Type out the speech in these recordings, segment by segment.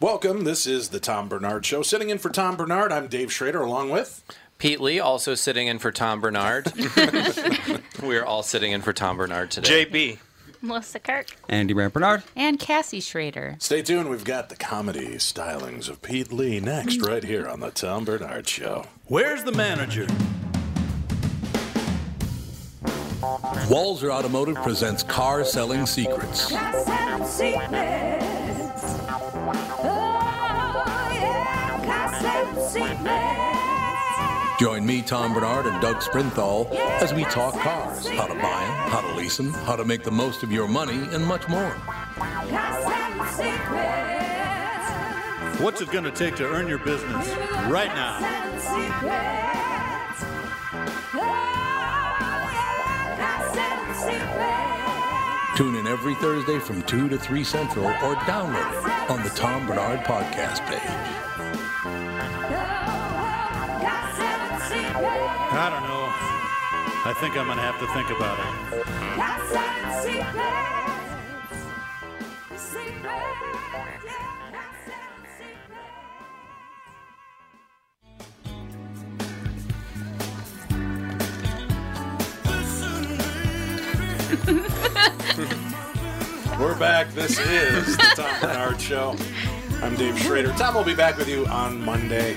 Welcome. This is the Tom Barnard Show. Sitting in for Tom Barnard, I'm Dave Schrader, along with Pete Lee, also sitting in for Tom Barnard. We're all sitting in for Tom Barnard today. JB. Melissa Kirk. Andy Brand Barnard. And Cassie Schrader. Stay tuned. We've got the comedy stylings of Pete Lee next, right here on the Tom Barnard Show. Where's the manager? Walser Automotive presents Car Selling Secrets. Join me, Tom Barnard, and Doug Sprinthal as we talk cars, how to buy them, how to lease them, how to make the most of your money, and much more. What's it going to take to earn your business right now? Tune in every Thursday from 2 to 3 Central or download it on the Tom Barnard podcast page. I don't know. I think I'm going to have to think about it. We're back. This is the Tom Barnard Show. I'm Dave Schrader. Tom will be back with you on Monday.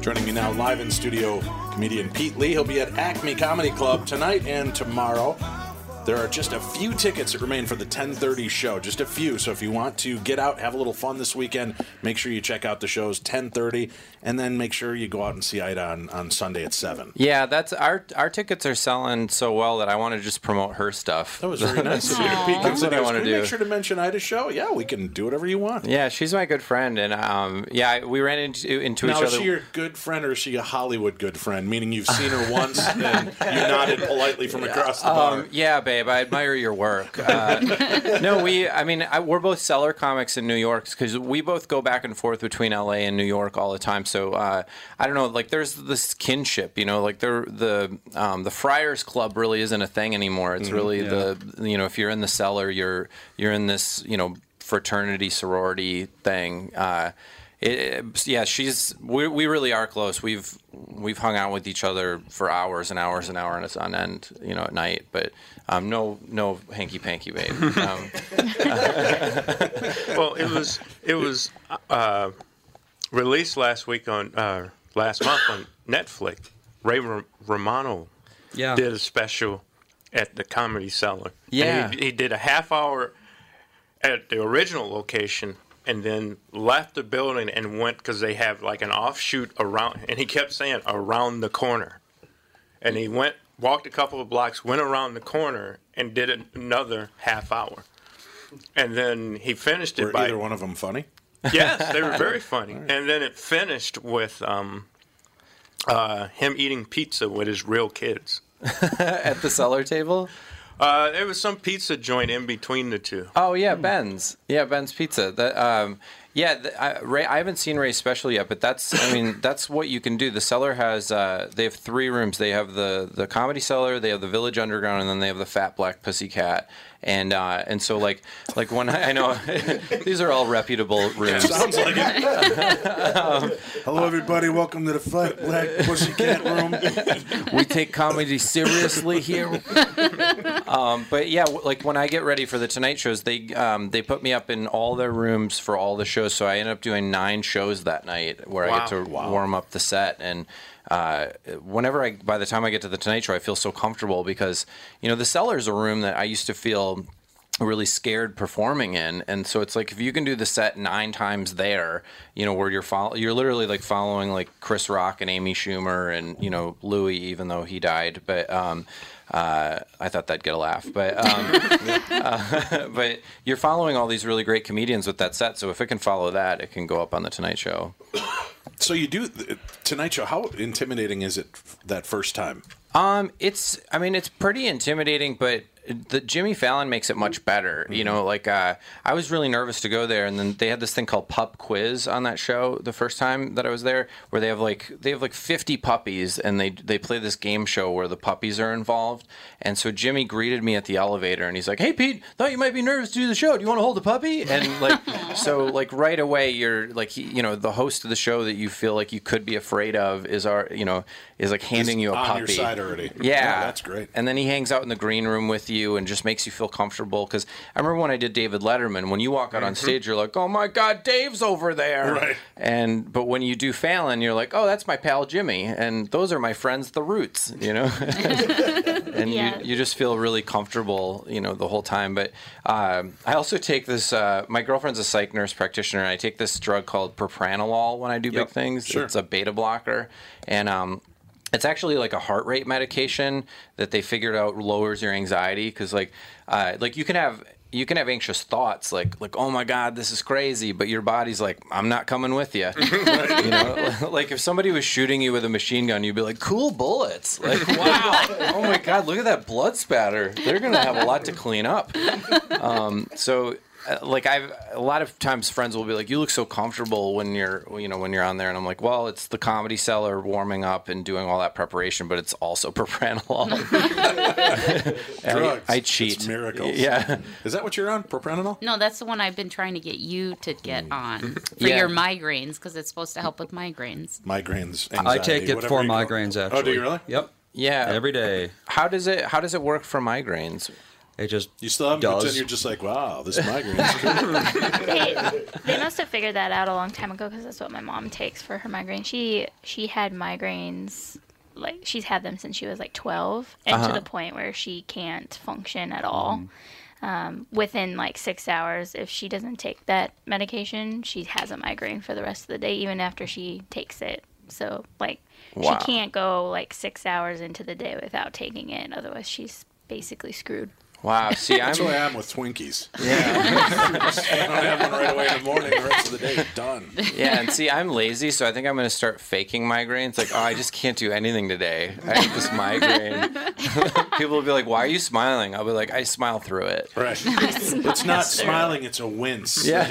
Joining me now live in studio, comedian Pete Lee. He'll be at Acme Comedy Club tonight and tomorrow. There are just a few tickets that remain for the 10:30 show, just a few. So if you want to get out, have a little fun this weekend, make sure you check out the shows 10:30, and then make sure you go out and see Ida on, on Sunday at seven. Yeah, that's our our tickets are selling so well that I want to just promote her stuff. That was very nice of you. Pete That's what I wanna do. Make sure to mention Ida's show. Yeah, we can do whatever you want. Yeah, she's my good friend, and um, yeah, we ran into into Now, each is she your good friend or is she a Hollywood good friend? Meaning you've seen her once and you nodded politely from across the bar. Um, yeah, babe, I admire your work. Uh, no, we, I mean, I, we're both cellar comics in New York because we both go back and forth between LA and New York all the time. So uh, I don't know, like there's this kinship, you know, like there, the um, the Friars Club really isn't a thing anymore. It's really the, you know, if you're in the cellar, you're you're in this, you know, fraternity sorority thing. Uh, it, it- yeah, she's we, we really are close. We've we've hung out with each other for hours and hours and hours on end, you know, at night. But um, no no hanky panky, babe. Um, Well, it was it was uh, released last week on uh, last month on Netflix. Ray Ro- Romano Yeah. did a special at the Comedy Cellar. And Yeah. he, he did a half hour at the original location and then left the building and went because they have like an offshoot around, and he kept saying around the corner. And he went, walked a couple of blocks, went around the corner, and did an- another half hour. And then he finished it Were by either one of them funny? yes, they were very funny. And then it finished with um, uh, him eating pizza with his real kids. at the cellar table. Uh, there was some pizza joint in between the two. Oh yeah, Ben's. Yeah, Ben's Pizza. That um, yeah, the, I, Ray. I haven't seen Ray's special yet, but that's. I mean, that's what you can do. The cellar has. Uh, they have three rooms. They have the the comedy cellar. They have the Village Underground, and then they have the Fat Black Pussycat. And uh, and so like like when I, I know these are all reputable rooms. Sounds like it. Hello, everybody. Welcome to the Flat Black Pussycat Room. we take comedy seriously here. um, but yeah, like when I get ready for the Tonight shows, they um, they put me up in all their rooms for all the shows. So I end up doing nine shows that night, where I get to warm up the set. And uh, whenever I, by the time I get to the Tonight Show, I feel so comfortable because you know the cellar's a room that I used to feel really scared performing in. And so it's like if you can do the set nine times there you know where you're you're literally like following like chris rock and amy schumer and you know louis even though he died. But um uh, I thought that'd get a laugh, but um, uh, but you're following all these really great comedians with that set. So if it can follow that, it can go up on the Tonight Show. So you do Tonight Show. How intimidating is it that first time? Um, it's I mean it's pretty intimidating, but the Jimmy Fallon makes it much better. You know, like uh, I was really nervous to go there, and then they had this thing called Pup Quiz on that show the first time that I was there, where they have like they have like fifty puppies, and they they play this game show where the puppies are involved. And so Jimmy greeted me at the elevator, and he's like, "Hey Pete, thought you might be nervous to do the show. Do you want to hold a puppy?" And like so like right away, you're like you know the host of the show that you feel like you could be afraid of is our you know is like handing you a on puppy your side already. yeah, that's great. And then he hangs out in the green room with you and just makes you feel comfortable. Because I remember when I did David Letterman, when you walk out on Mhm. stage, you're like, "Oh my God, Dave's over there!" Right. And but when you do Fallon, you're like, "Oh, that's my pal Jimmy," and those are my friends, the Roots. You know, and Yeah. you you just feel really comfortable, you know, the whole time. But um, I also take this. Uh, my girlfriend's a psych nurse practitioner, and I take this drug called propranolol when I do Yep. big things. Sure. It's a beta blocker, and um, it's actually like a heart rate medication that they figured out lowers your anxiety because like uh, like you can have you can have anxious thoughts like like oh my god this is crazy but your body's like i'm not coming with you you know? Like if somebody was shooting you with a machine gun you'd be like cool bullets. Like wow. Oh my god look at that blood spatter. They're gonna have a lot to clean up. Um, so Uh, like I've a lot of times friends will be like, "You look so comfortable when you're you know when you're on there," and I'm like, "Well, it's the comedy cellar warming up and doing all that preparation, but it's also propranolol." And I- I, cheat. It's miracles. Yeah. Is that what you're on? Propranolol? No, that's the one I've been trying to get you to get mm. on for Yeah. your migraines because it's supposed to help with migraines. Migraines. I take it for you call migraines. Oh, do Actually. you really? Yep. Yeah. Every day. How does it How does it work for migraines? It just You still haven't does. pretend you're just like, wow, this migraine is cool. they, they must have figured that out a long time ago because that's what my mom takes for her migraine. She she had migraines like she's had them since she was like 12 and Uh-huh. to the point where she can't function at all. Um, within like six hours, if she doesn't take that medication, she has a migraine for the rest of the day, even after she takes it. So like Wow. she can't go like six hours into the day without taking it, otherwise she's basically screwed. Wow. See, I'm That's why I'm with Twinkies. Yeah. Just don't have one right away in the morning. The rest of the day, done. yeah, and see, I'm lazy, so I think I'm going to start faking migraines. Like, oh, I just can't do anything today. I have this migraine. People will be like, "Why are you smiling?" I'll be like, "I smile through it." Right. It's not smiling, it's a wince. Yeah.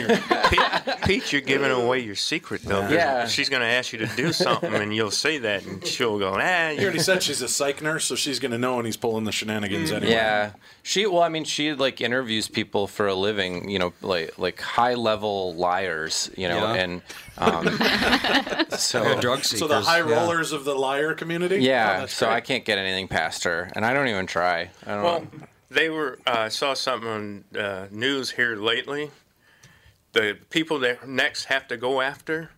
Pete, Pete, you're giving away your secret though. 'cause Yeah. She's going to ask you to do something, and you'll say that, and she'll go, "Ah." You already said she's a psych nurse, so she's going to know when he's pulling the shenanigans anyway. Yeah, she. Well, I mean, she like interviews people for a living. You know, like like high level liars. You know, Yeah. and um, so So the high rollers of the liar community? Yeah, Oh, so great. I can't get anything past her, and I don't even try. I don't. Well, they were. uh, I saw something on uh, news here lately. The people that next have to go after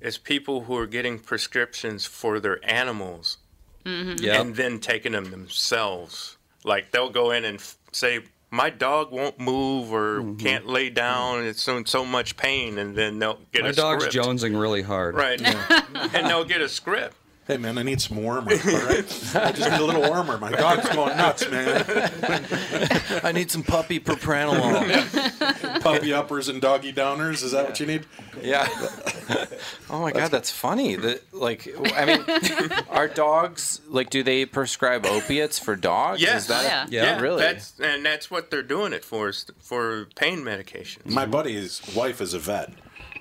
is people who are getting prescriptions for their animals, Mhm. Yeah. and then taking them themselves. Like they'll go in and f- say, "My dog won't move or Mm-hmm. can't lay down. It's in so much pain," and then they'll get My a dog's script. jonesing really hard. Right, and they'll get a script. Hey man, I need some warmer. All right, I just need a little warmer. My dog's going nuts, man. I need some puppy propranolol. Puppy uppers and doggy downers. Is that what you need? Yeah. Oh my god, that's funny. The, like, I mean, are dogs like? Do they prescribe opiates for dogs? Yes. Is that oh, yeah, really? That's and that's what they're doing it for is for pain medication. My buddy's wife is a vet,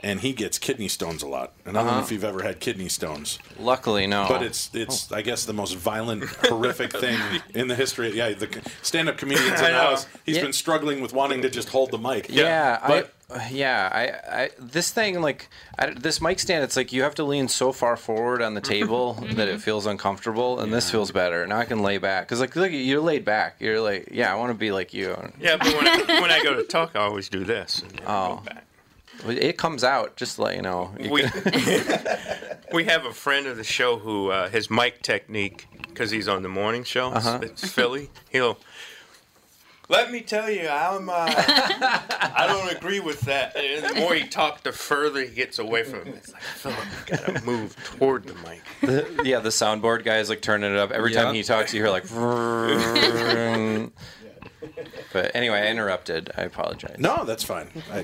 and he gets kidney stones a lot. And I don't know Uh-huh. if you've ever had kidney stones. Luckily, no. But it's it's I guess the most violent, horrific thing in the history. Yeah, the stand-up comedians in I the know. house. He's Yeah. been struggling with wanting to just hold the mic. Yeah, but I, yeah, I, I, this thing like I, this mic stand. It's like you have to lean so far forward on the table that it feels uncomfortable, and this feels better. Now I can lay back because like look, you're laid back. You're like, yeah, I want to be like you. Yeah, but when I, when I go to talk, I always do this. and then Oh. go back. It comes out just like you know. you We, we have a friend of the show who uh, his mic technique because he's on the morning show. Uh-huh. It's Philly. He'll. Let me tell you, I'm. Uh, I don't agree with that. And the more he talks, the further he gets away from it. It's like Philip, you gotta move toward the mic. the, yeah, the soundboard guy is like turning it up every Yeah. time he talks. You hear like. but anyway, I interrupted. I apologize. no, that's fine. I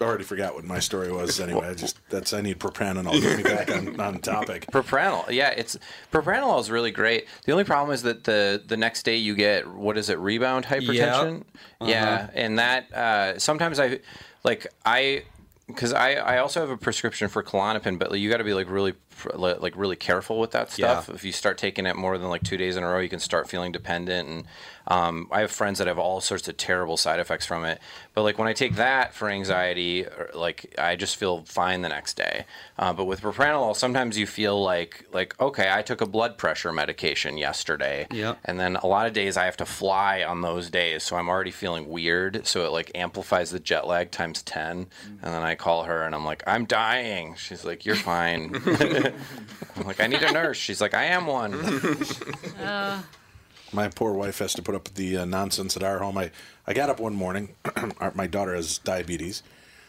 already forgot what my story was. Anyway, I just that's I need propranolol. Get me back on, on topic. Propranolol, yeah, it's propranolol is really great. The only problem is that the the next day you get what is it, rebound hypertension? Uh-huh. Yeah, and that uh, sometimes I like I because I I also have a prescription for Klonopin, but you got to be like really pr- like really careful with that stuff. Yeah. If you start taking it more than like two days in a row, you can start feeling dependent. And um, I have friends that have all sorts of terrible side effects from it. But like when I take that for anxiety, or, like I just feel fine the next day. Uh, but with propranolol, sometimes you feel like like okay, I took a blood pressure medication yesterday, Yep. and then a lot of days I have to fly on those days, so I'm already feeling weird. So it like amplifies the jet lag times ten. And then I call her and I'm like, I'm dying. She's like, You're fine. I'm like, I need a nurse. She's like, I am one. Uh, My poor wife has to put up with the uh, nonsense at our home. I, I got up one morning. our- my daughter has diabetes,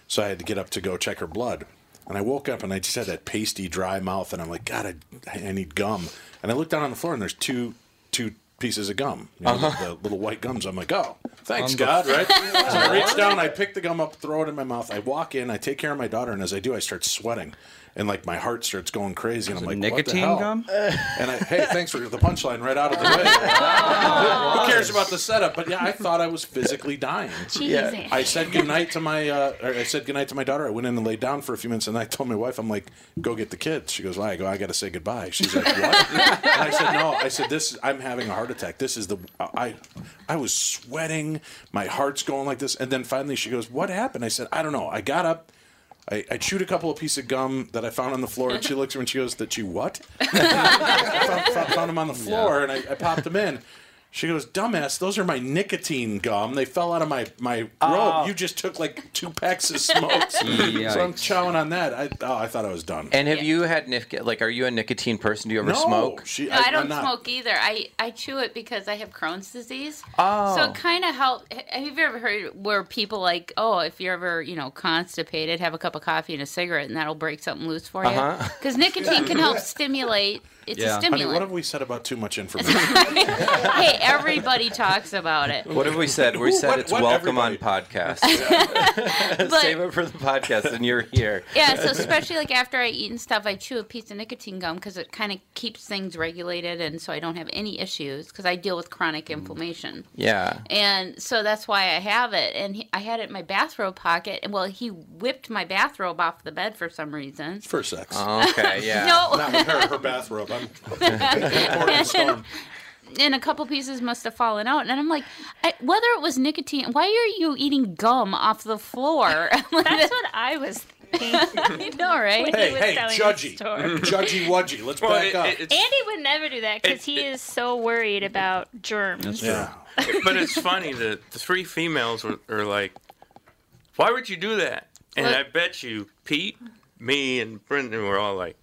so I had to get up to go check her blood. And I woke up and I just had that pasty, dry mouth, and I'm like, God, I, I need gum. And I looked down on the floor and there's two two pieces of gum, you know, Uh-huh. the, the little white gums. I'm like, oh, thanks On God, right? so I reach down, I pick the gum up, throw it in my mouth. I walk in, I take care of my daughter, and as I do, I start sweating. And like my heart starts going crazy, and I'm like, what the nicotine hell? gum? And I, hey, thanks for the punchline right out of the way. Who cares about the setup? But yeah, I thought I was physically dying. Jesus. I said goodnight to my uh, or I said goodnight to my daughter. I went in and laid down for a few minutes, and I told my wife, "I'm like, go get the kids." She goes, "Why?" I go, "I got to say goodbye." She's like, "What?" and I said, "No." I said, "This. Is, I'm having a heart attack. This is the I." I was sweating. My heart's going like this, and then finally she goes, "What happened?" I said, "I don't know." I got up. I, I chewed a couple of pieces of gum that I found on the floor, and she looks at me and she goes, "That you what?" I found, found, found them on the floor, and I, I popped them in. She goes, "Dumbass, those are my nicotine gum. They fell out of my my robe. You just took like two packs of smokes." so I'm chowing on that. I oh, I thought I was done. And have you had nic- like are you a nicotine person? Do you ever no, smoke? She, No, I, I'm don't not. smoke either. I, I chew it because I have Crohn's disease. Oh. So it kind of help. Have you ever heard where people like, oh, if you're ever you know constipated, have a cup of coffee and a cigarette, and that'll break something loose for you? Uh-huh. Because nicotine can help stimulate. It's Yeah. a Honey, Honey, what have we said about too much information? hey, everybody talks about it. What have we said? We said what- it's what welcome on everybody? podcast. But- Save it for the podcast, and you're here. Yeah, so especially like after I eat and stuff, I chew a piece of nicotine gum because it kind of keeps things regulated, and so I don't have any issues because I deal with chronic mm. inflammation. Yeah. And so that's why I have it. And he, I had it in my bathrobe pocket. And well, he whipped my bathrobe off the bed for some reason. For sex. Oh, okay. Yeah. No. Not with her, her bathrobe. I'm importing. And a couple pieces must have fallen out. And I'm like, I, whether it was nicotine, why are you eating gum off the floor? That's what I was thinking. I know, right? Hey, was hey, judgy, judgy, wudgy. Let's Well, back it- up. it- Andy would never do that because he it- is so worried about germs. yeah. but it's funny that the three females were, are like, "Why would you do that?" And Well- I bet you Pete, me, and Brendan were all like,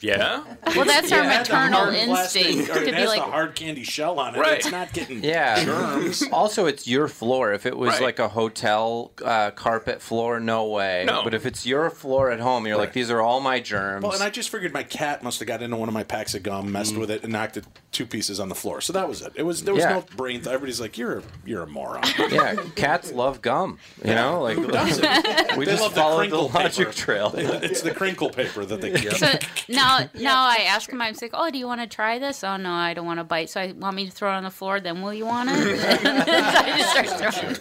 "Yeah." Well, that's our It the maternal hard plastic- instinct or to it be has like, the hard candy shell on it. Right. It's not getting Yeah. germs. Also, it's your floor. If it was Right. like a hotel uh, carpet floor, no way. No. But if it's your floor at home, you're like, these are all my germs. Well, and I just figured my cat must have got into one of my packs of gum, messed Mm. with it, and knocked it two pieces on the floor. So that was it. It was there was Yeah. no brain. Th- everybody's like, "You're a, you're a moron." yeah, cats love gum. You know, like Who doesn't? we They just love the followed the crinkle logic paper. trail. it's the crinkle paper that they. so, now, now I ask him. I'm like, "Oh, do you want to try this? Oh no, I don't want to bite. So I want me to throw it on the floor. Then will you want it? And then I just start throwing.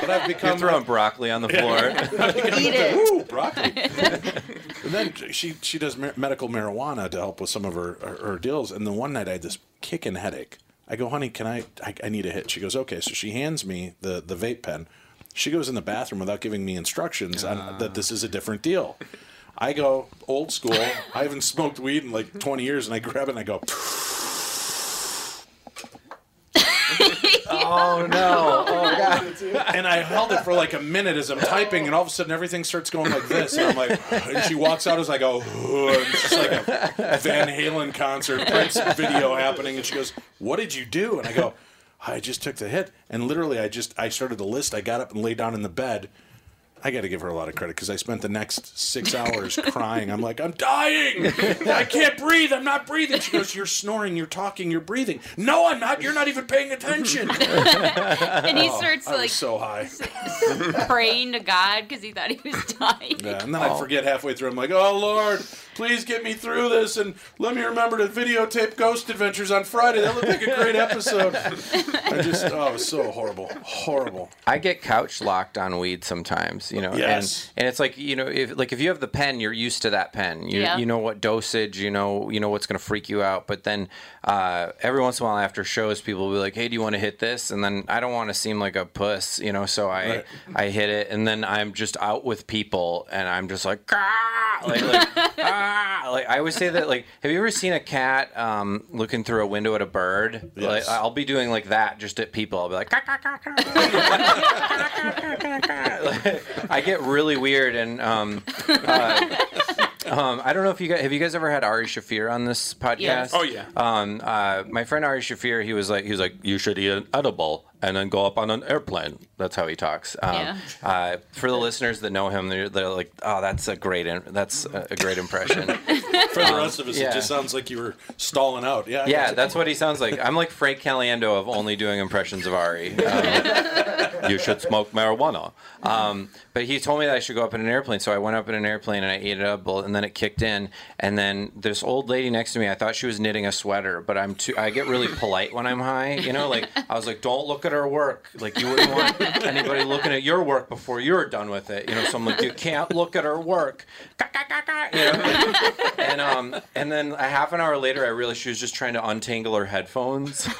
But I've You're become throwing broccoli on the floor. Eat it. Ooh, broccoli. and then she she does mar- medical marijuana to help with some of her, her her deals. And then one night I had this kicking headache. I go, honey, can I, I? I need a hit. She goes, okay. So she hands me the the vape pen. She goes in the bathroom without giving me instructions on ah. that this is a different deal. I go old school. I haven't smoked weed in like 20 years, and I grab it and I go. oh no! Oh, oh god! and I held it for like a minute as I'm typing, and all of a sudden everything starts going like this, and I'm like, and she walks out as I go, and it's just like a Van Halen concert, Prince video happening, and she goes, "What did you do?" And I go, "I just took the hit," and literally I just I started the list. I got up and lay down in the bed. I got to give her a lot of credit because I spent the next six hours crying. I'm like, I'm dying. I can't breathe. I'm not breathing. She goes, You're snoring. You're talking. You're breathing. No, I'm not. You're not even paying attention. and he oh, starts I was like so high. praying to God because he thought he was dying. Yeah, and then I oh. forget halfway through. I'm like, oh Lord, please get me through this, and let me remember to videotape Ghost Adventures on Friday. That looked like a great episode. I just, oh, it was so horrible, horrible. I get couch locked on weed sometimes, you know. Yes. And, and it's like you know, if like if you have the pen, you're used to that pen. You Yeah. you know what dosage, you know you know what's gonna freak you out. But then uh, every once in a while after shows, people will be like, "Hey, do you want to hit this?" And then I don't want to seem like a puss, you know. So I Right. I hit it, and then I'm just out with people, and I'm just like, "Ah!" like, like, ah! like I always say that. Like, have you ever seen a cat um, looking through a window at a bird? Yes. Like, I'll be doing like that just at people. I'll be like. I get really weird, and um, uh, um, I don't know if you guys have you guys ever had Ari Shaffir on this podcast? Yes. Oh, yeah. Um, uh, my friend Ari Shaffir, he was like, he was like, you should eat an edible and then go up on an airplane. That's how he talks. Um, Yeah. uh, for the listeners that know him, they're, they're like, oh, that's a great, in- that's a, a great impression. For the rest of us, yeah. it just sounds like you were stalling out. Yeah, I yeah, that's what he sounds like. I'm like Frank Caliendo of only doing impressions of Ari. Um, you should smoke marijuana. Um, but he told me that I should go up in an airplane, so I went up in an airplane and I ate it up, and then it kicked in. And then this old lady next to me, I thought she was knitting a sweater, but I'm too. I get really polite when I'm high. You know, like I was like, "Don't look at her work. Like you wouldn't want anybody looking at your work before you're done with it." You know, so I'm like, "You can't look at her work." You know, and um, and then a half an hour later, I realized she was just trying to untangle her headphones.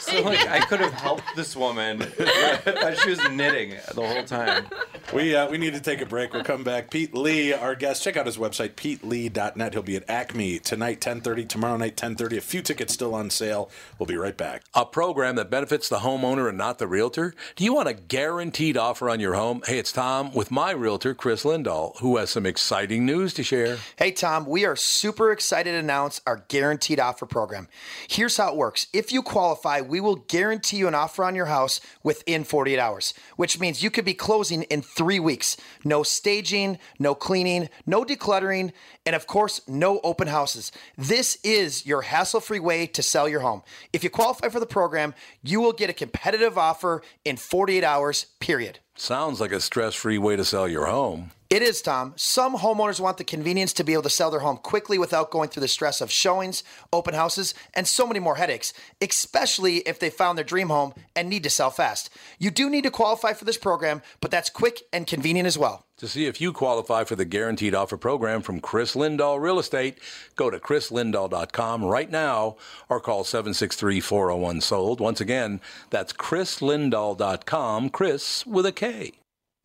so like, I could have helped this woman. I thought she was knitting the whole time. We uh, we need to take a break. We'll come back. Pete Lee, our guest. Check out his website, petelee.net. He'll be at Acme tonight, 10:30. Tomorrow night, 10:30. A few tickets still on sale. We'll be right back. A program that benefits the homeowner and not the realtor? Do you want a guaranteed offer on your home? Hey, it's Tom with my realtor, Chris Lindahl, who has some exciting news to share. Hey, Tom, we are super excited to announce our guaranteed offer program. Here's how it works if you qualify, we will guarantee you an offer on your house within 48 hours, which means you could be closing in three weeks. No staging, no cleaning, no decluttering, and of course, no open houses. This is your hassle free way to sell your home. If you qualify for the program, you will get a competitive offer in 48 hours, period. Sounds like a stress free way to sell your home. It is, Tom. Some homeowners want the convenience to be able to sell their home quickly without going through the stress of showings, open houses, and so many more headaches, especially if they found their dream home and need to sell fast. You do need to qualify for this program, but that's quick and convenient as well. To see if you qualify for the guaranteed offer program from Chris Lindahl Real Estate, go to chrislindahl.com right now or call 763 401 sold. Once again, that's chrislindahl.com, Chris with a K.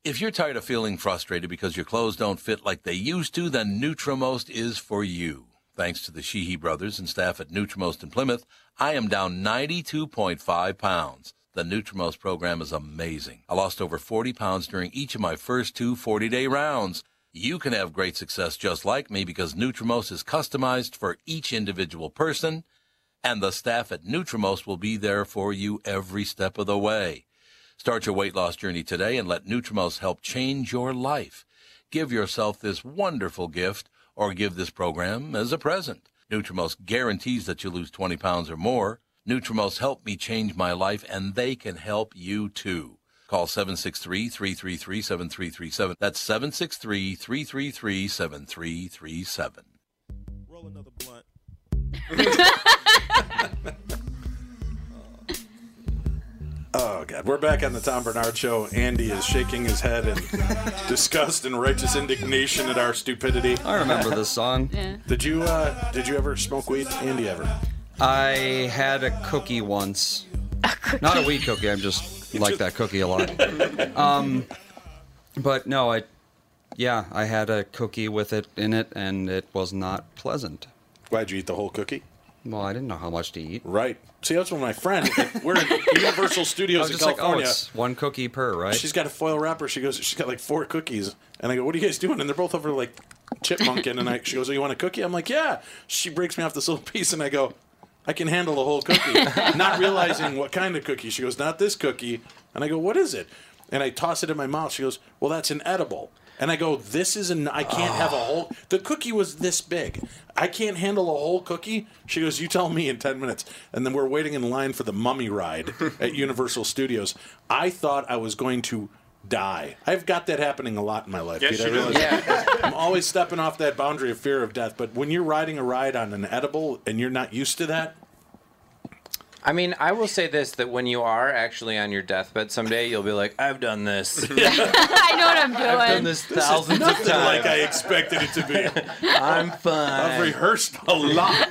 If you're tired of feeling frustrated because your clothes don't fit like they used to, then Nutrimost is for you. Thanks to the Sheehy brothers and staff at Nutrimost in Plymouth, I am down 92.5 pounds. The Nutrimost program is amazing. I lost over 40 pounds during each of my first two 40 day rounds. You can have great success just like me because Nutrimost is customized for each individual person, and the staff at Nutrimost will be there for you every step of the way. Start your weight loss journey today and let Nutrimost help change your life. Give yourself this wonderful gift or give this program as a present. Nutrimost guarantees that you lose 20 pounds or more. Nutrimost helped me change my life and they can help you too. Call 763-333-7337. That's 763-333-7337. Roll another blunt. Oh God, we're back on the Tom Barnard Show. Andy is shaking his head in disgust and righteous indignation at our stupidity. I remember this song. Did you uh, did you ever smoke weed, Andy? Ever? I had a cookie once. Not a weed cookie. I'm just like that cookie a lot. Um, but no, I, yeah, I had a cookie with it in it, and it was not pleasant. Why'd you eat the whole cookie? Well, I didn't know how much to eat. Right. See, that's when my friend. We're in Universal I Studios was in just like, oh, California. it's one cookie per, right? She's got a foil wrapper. She goes, she's got like four cookies, and I go, "What are you guys doing?" And they're both over like chipmunking, and I, she goes, "Oh, you want a cookie?" I'm like, "Yeah." She breaks me off this little piece, and I go, "I can handle a whole cookie," not realizing what kind of cookie. She goes, "Not this cookie," and I go, "What is it?" And I toss it in my mouth. She goes, "Well, that's an edible." And I go, "This is an. I can't have a oh. whole. The cookie was this big. I can't handle a whole cookie." She goes, "You tell me in ten minutes." And then we're waiting in line for the Mummy ride at Universal Studios. I thought I was going to die. I've got that happening a lot in my life. Yes, Pete. I you do. I'm always stepping off that boundary of fear of death. But when you're riding a ride on an edible and you're not used to that, I mean, I will say this: that when you are actually on your deathbed someday, you'll be like, "I've done this. I know what I'm doing. I've done this thousands of times. like I expected it to be. I'm fine. I've rehearsed a lot.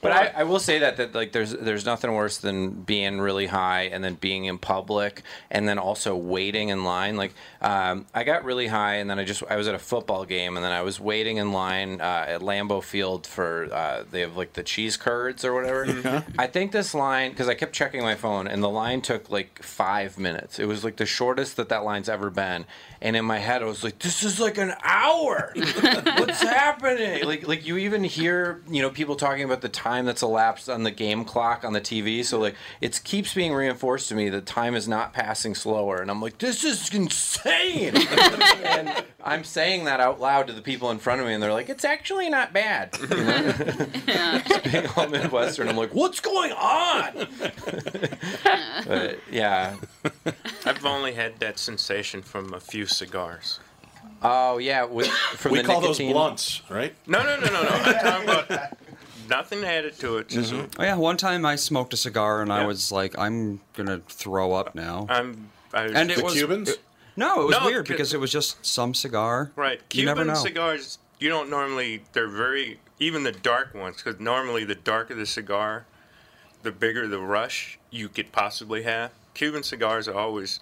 But I, I will say that that like there's there's nothing worse than being really high and then being in public and then also waiting in line. Like um, I got really high and then I just I was at a football game and then I was waiting in line uh, at Lambeau Field for uh, they have like the cheese curds or whatever. I think this line because I kept checking my phone and the line took like five minutes. It was like the shortest that that line's ever been. And in my head I was like, this is like an hour. What's happening? Like like you even hear you know people talking about the time that's elapsed on the game clock on the TV. So like it keeps being reinforced to me that time is not passing slower, and I'm like, this is insane. and I'm saying that out loud to the people in front of me, and they're like, it's actually not bad. You know? Just being all Midwestern, I'm like, what's going on? but yeah. I've only had that sensation from a few cigars. Oh yeah, with, from we the call nicotine. those blunts, right? No, no, no, no, no. I'm talking about nothing added to it. Just Oh yeah, one time I smoked a cigar and I was like, I'm gonna throw up now. I'm. I, and it The was Cubans? it- no, it was No, weird because it was just some cigar. Right. You never Cuban know. cigars, you don't normally, they're very, even the dark ones, because normally the darker the cigar, the bigger the rush you could possibly have. Cuban cigars are always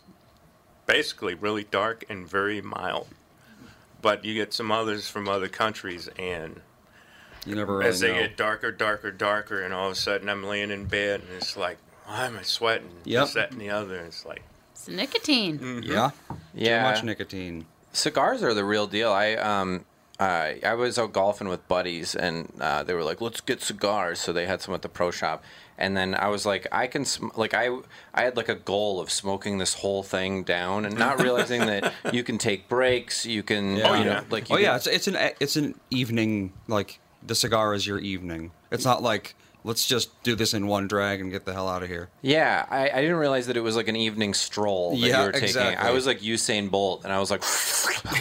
basically really dark and very mild. But you get some others from other countries, and You never really as they know. get darker, darker, darker, and all of a sudden I'm laying in bed, and it's like, why am I sweating? Yep. This, that, and the other. It's like, It's nicotine. Mm. Yeah. Yeah. Too much nicotine. Cigars are the real deal. I um I I was out golfing with buddies and uh, they were like, "Let's get cigars." So they had some at the pro shop, and then I was like, "I can sm-, like I I had like a goal of smoking this whole thing down and not realizing that you can take breaks. You can Yeah. you know like you oh yeah, it's it's an it's an evening like the cigar is your evening. It's not like let's just do this in one drag and get the hell out of here. Yeah, I, I didn't realize that it was like an evening stroll that Yeah, you were taking. exactly. I was like Usain Bolt, and I was like,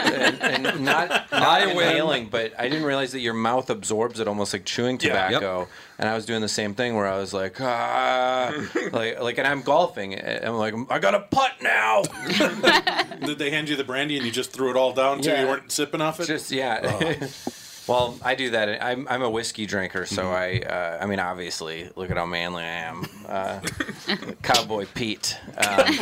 and, and not not I win. but I didn't realize that your mouth absorbs it almost like chewing Yeah. tobacco. And I was doing the same thing where I was like, ah, like like, and I'm golfing, and I'm like, I got a putt now. Did they hand you the brandy and you just threw it all down too? Yeah. You weren't sipping off it? Just yeah. Well, I do that. I'm, I'm a whiskey drinker, so I uh, I mean obviously look at how manly I am, uh, Cowboy Pete. Um,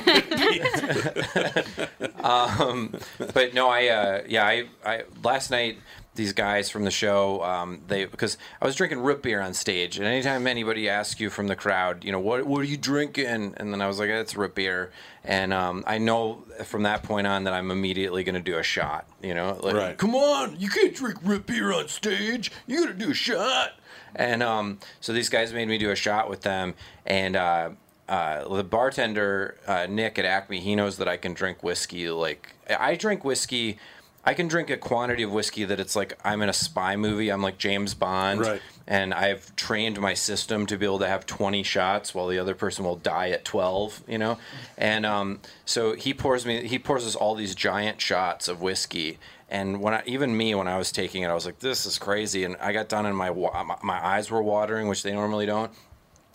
um, but no, I uh, yeah I, I last night these guys from the show um, they because I was drinking root beer on stage, and anytime anybody asks you from the crowd, you know what what are you drinking, and then I was like it's root beer, and um, I know from that point on that I'm immediately going to do a shot. You know, like Right. come on, you can't drink root beer on stage. You got to do a shot. And um, so these guys made me do a shot with them, and uh, uh, the bartender uh, Nick at Acme, he knows that I can drink whiskey. Like I drink whiskey I can drink a quantity of whiskey that it's like I'm in a spy movie. I'm like James Bond, Right. and I've trained my system to be able to have 20 shots while the other person will die at 12. You know, and um, so he pours me. He pours us all these giant shots of whiskey. And when I, even me, when I was taking it, I was like, "This is crazy." And I got done, and my my- my eyes were watering, which they normally don't.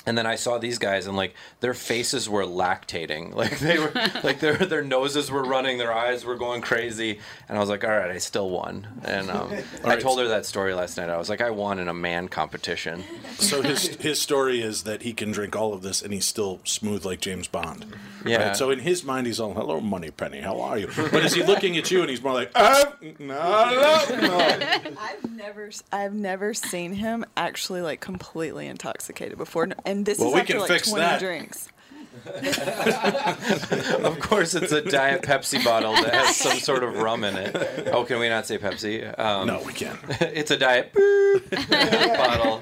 And then I saw these guys, and like their faces were lactating, like they were, like their their noses were running, their eyes were going crazy, and I was like, all right, I still won. And um, I right. told her that story last night. I was like, I won in a man competition. So his his story is that he can drink all of this and he's still smooth like James Bond. Yeah. Right? So in his mind, he's all, "Hello, Money Penny, how are you?" But is he looking at you and he's more like, "Ah, no, no, no." I've never, I've never seen him actually like completely intoxicated before, and this Well, is we after can like fix 20 that. drinks. of course, it's a diet Pepsi bottle that has some sort of rum in it. Oh, can we not say Pepsi? Um, No, we can't. it's a diet bottle.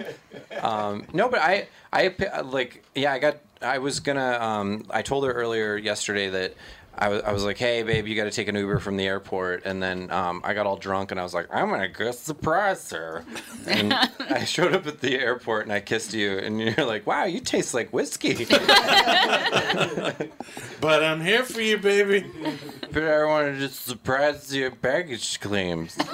Um, no, but I, I like, yeah, I got. I was gonna. Um, I told her earlier yesterday that. I was, I was like, hey, babe, you got to take an Uber from the airport. And then um, I got all drunk and I was like, I'm going to go surprise her. And I showed up at the airport and I kissed you. And you're like, wow, you taste like whiskey. But I'm here for you, baby. But I want to just surprise your baggage claims.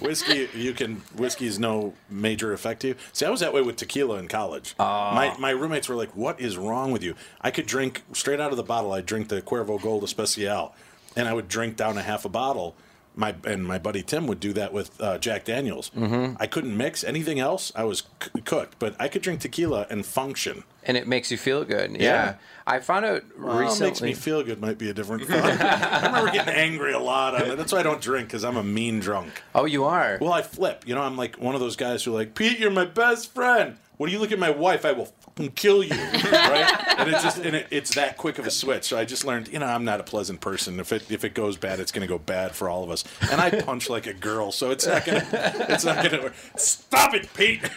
Whiskey, you can. Whiskey is no major effect to you. See, I was that way with tequila in college. Ah. My my roommates were like, "What is wrong with you?" I could drink straight out of the bottle. I'd drink the Cuervo Gold Especial, and I would drink down a half a bottle. My and my buddy Tim would do that with uh, Jack Daniels. Mhm. I couldn't mix anything else. I was c- cooked, but I could drink tequila and function. And it makes you feel good. Yeah. Yeah. I found out Well, recently. makes me feel good might be a different. I remember getting angry a lot on it. That's why I don't drink because I'm a mean drunk. Oh, you are. Well, I flip. You know, I'm like one of those guys who are like, Pete, you're my best friend. When you look at my wife, I will fucking kill you, right? And it's just, and it, it's that quick of a switch. So I just learned, you know, I'm not a pleasant person. If it if it goes bad, it's going to go bad for all of us. And I punch like a girl, so it's not gonna, it's not gonna. work. Stop it, Pete.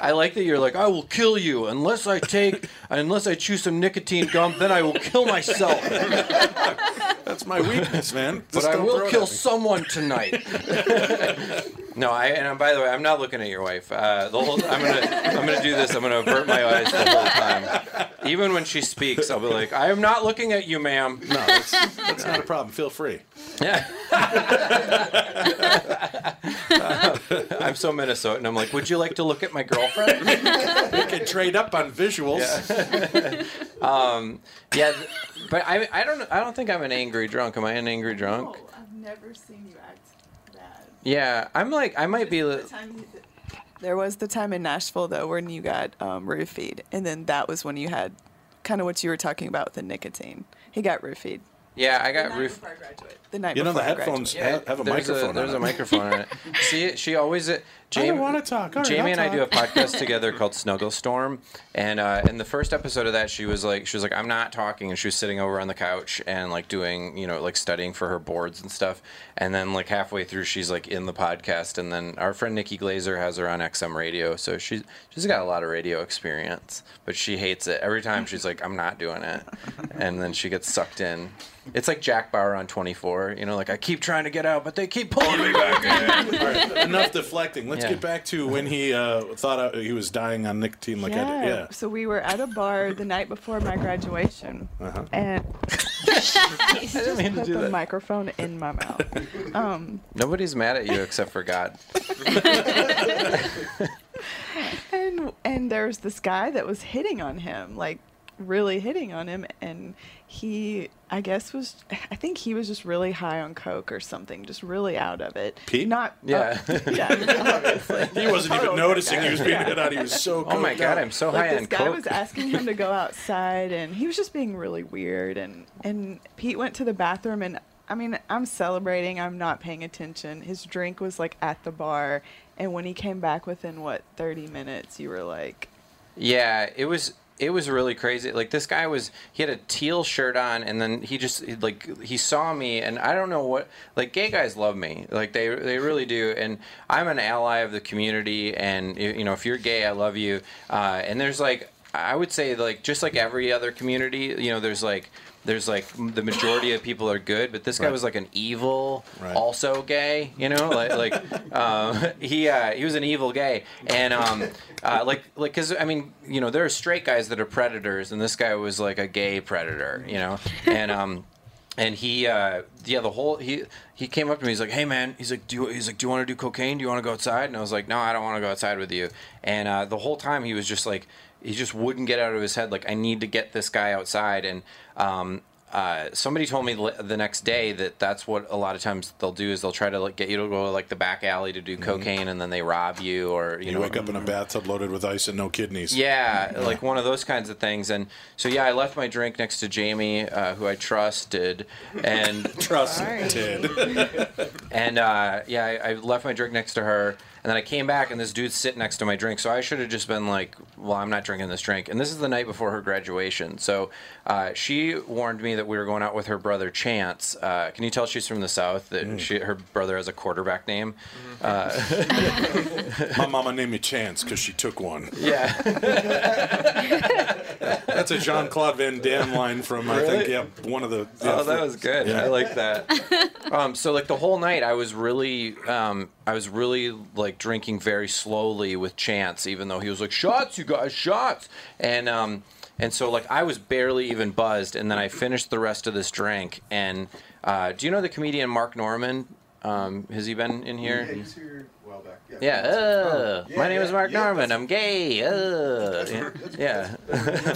I like that you're like, I will kill you unless I take, unless I chew some nicotine gum, then I will kill myself. That's my weakness, man. But I will kill someone tonight. no, I and by the way, I'm not looking at your wife. Uh, the whole, I'm gonna, I'm gonna do this. I'm gonna avert my eyes the whole time. Even when she speaks, I'll be like, I am not looking at you, ma'am. No, that's, that's not a problem. Feel free. Yeah. I'm so Minnesotan. I'm like, would you like to look at my girlfriend? we can trade up on visuals. um, yeah, th- but I, I don't, I don't think I'm an angry drunk. Am I an angry drunk? I've never seen you act bad. Yeah, I'm like, I might be. li- There was the time in Nashville though when you got um, roofied, and then that was when you had kind of what you were talking about with the nicotine. He got roofied. Yeah, I got night roof. Before I graduated. The night You know, the headphones graduated. have, have a there's microphone. there's on a it. microphone on it. See, she always. Uh, Jamie, don't wanna talk. All right, Jamie I'll and I do a podcast together called Snuggle Storm, and uh, in the first episode of that, she was like, she was like, I'm not talking, and she was sitting over on the couch and like doing, you know, like studying for her boards and stuff. And then like halfway through, she's like in the podcast, and then our friend Nikki Glazer has her on XM Radio, so she's she's got a lot of radio experience, but she hates it every time. She's like, I'm not doing it, and then she gets sucked in. It's like Jack Bauer on 24, you know, like I keep trying to get out, but they keep pulling me back in. All right, enough deflecting. Let's Yeah. get back to when he uh, thought uh, he was dying on nicotine like I yeah. did. Yeah. So we were at a bar the night before my graduation, Uh-huh. and I just mean to put do the that. microphone in my mouth. Um, Nobody's mad at you except for God. and and there was this guy that was hitting on him, like really hitting on him, and he, I guess, was I think he was just really high on coke or something, just really out of it. Pete? Not Yeah. uh, yeah, obviously. He wasn't even noticing he was being hit on. He was so. Oh my God, out. I'm so like high this on guy coke. was asking him to go outside and he was just being really weird and and pete went to the bathroom and i mean i'm celebrating i'm not paying attention his drink was like at the bar and when he came back within what 30 minutes you were like Yeah, it was it was really crazy. Like this guy was he had a teal shirt on and then he just like he saw me and I don't know what like gay guys love me. Like they they really do and I'm an ally of the community and you know if you're gay I love you. Uh, and there's like I would say like just like every other community, you know, there's like there's like the majority of people are good, but this guy Right. was like an evil, Right. also gay. You know, like like um, he uh, he was an evil gay, and um, uh, like like because I mean you know there are straight guys that are predators, and this guy was like a gay predator. You know, and um, and he uh yeah the whole he he came up to me he's like hey man he's like do you he's like do you want to do cocaine do you want to go outside and i was like no i don't want to go outside with you and uh the whole time he was just like he just wouldn't get out of his head like i need to get this guy outside and um uh, somebody told me the next day that that's what a lot of times they'll do is they'll try to like get you to go to like the back alley to do cocaine and then they rob you or you, You know wake up in a bathtub loaded with ice and no kidneys. yeah, like one of those kinds of things. And so, yeah, I left my drink next to Jamie, uh, who I trusted, and trusted. and uh, yeah, I, I left my drink next to her, and then I came back, and this dude's sitting next to my drink. So I should have just been like, "Well, I'm not drinking this drink." And this is the night before her graduation, so uh, she warned me that we were going out with her brother Chance. Uh, can you tell she's from the south? That she, her brother has a quarterback name. Uh, My mama named me Chance because she took one. yeah. That's a Jean Claude Van Damme line from I think yeah one of the. Oh, that was good. Yeah. I like that. um, so like the whole night, I was really, um, I was really like drinking very slowly with Chance, even though he was like, "Shots, you guys, shots," and um, and so like I was barely even buzzed, and then I finished the rest of this drink. And uh, do you know the comedian Mark Norman? Um, has he been in here? Yeah, he's here a while back. Yeah. Yeah, uh, Yeah, my name yeah, is Mark yeah, Norman. I'm gay. Uh, yeah.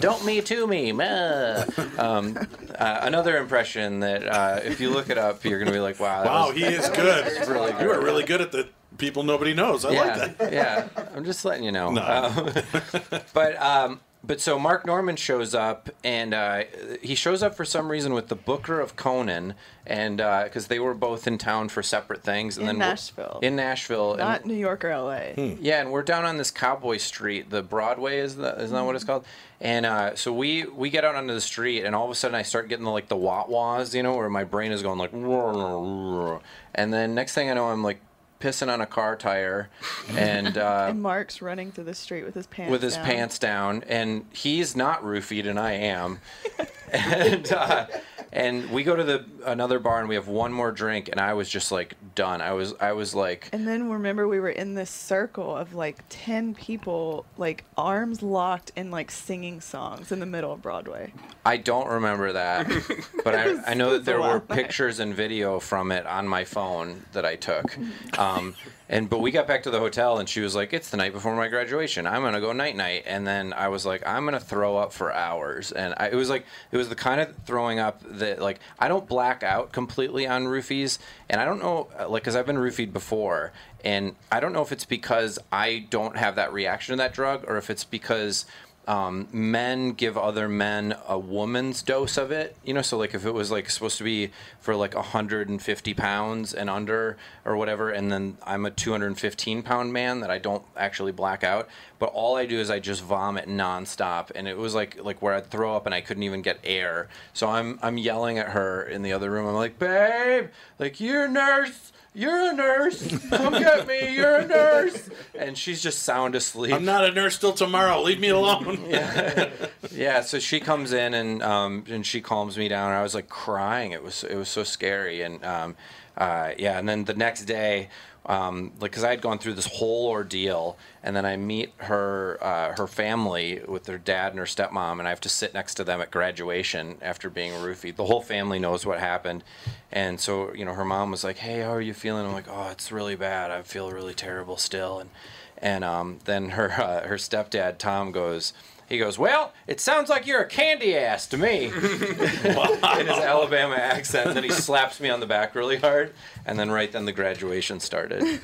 Don't me to me. Uh. Um, uh, another impression that uh, if you look it up, you're going to be like, wow. Wow, was- he is good. was really You are really good at the people nobody knows. I yeah, like that. yeah. I'm just letting you know. No. Um, but um, but so Mark Norman shows up, and uh, he shows up for some reason with the Booker of Conan, and because they were both in town for separate things, and In then we're- Nashville. in Nashville, and- Not New York or LA. yeah, and we're down on this Cowboy Street. The Broadway is that isn't that what it's called? And uh, so we we get out onto the street, and all of a sudden I start getting the, like the wah wahs, you know, where my brain is going like, and then next thing I know, I'm like pissing on a car tire, and. Uh, and Mark's running through the street with his pants with his down. pants down, and he's not roofied, and I am. and uh, and we go to the another bar, and we have one more drink, and I was just like done. I was I was like, And then remember we were in this circle of like 10 people, like arms locked and like singing songs in the middle of Broadway. I don't remember that, but I, I know that there were pictures and video from it on my phone that I took. Um, Um, and but we got back to the hotel, and she was like, "It's the night before my graduation. I'm gonna go night night." And then I was like, "I'm gonna throw up for hours." And I, it was like it was the kind of throwing up that like I don't black out completely on roofies, and I don't know uh, like because I've been roofied before, and I don't know if it's because I don't have that reaction to that drug, or if it's because um, men give other men a woman's dose of it. You know, so like if it was like supposed to be for like 150 pounds and under or whatever, and then I'm a 215 pound man that I don't actually black out. But all I do is I just vomit nonstop, and it was like like where I'd throw up and I couldn't even get air. So I'm I'm yelling at her in the other room. I'm like, babe, like you're a nurse. You're a nurse. Come get me. You're a nurse. And she's just sound asleep. I'm not a nurse till tomorrow. Leave me alone. yeah. yeah. So she comes in and um, and she calms me down. I was like crying. It was it was so scary. And um, uh, yeah. And then the next day, um, like because I had gone through this whole ordeal, and then I meet her uh, her family with their dad and her stepmom, and I have to sit next to them at graduation after being roofied. The whole family knows what happened, and so you know her mom was like, "Hey, how are you feeling?" I'm like, "Oh, it's really bad. I feel really terrible still." And and um, then her uh, her stepdad Tom goes. He goes, well, it sounds like you're a candy ass to me, in his Alabama accent. And then he slaps me on the back really hard, and then right then the graduation started.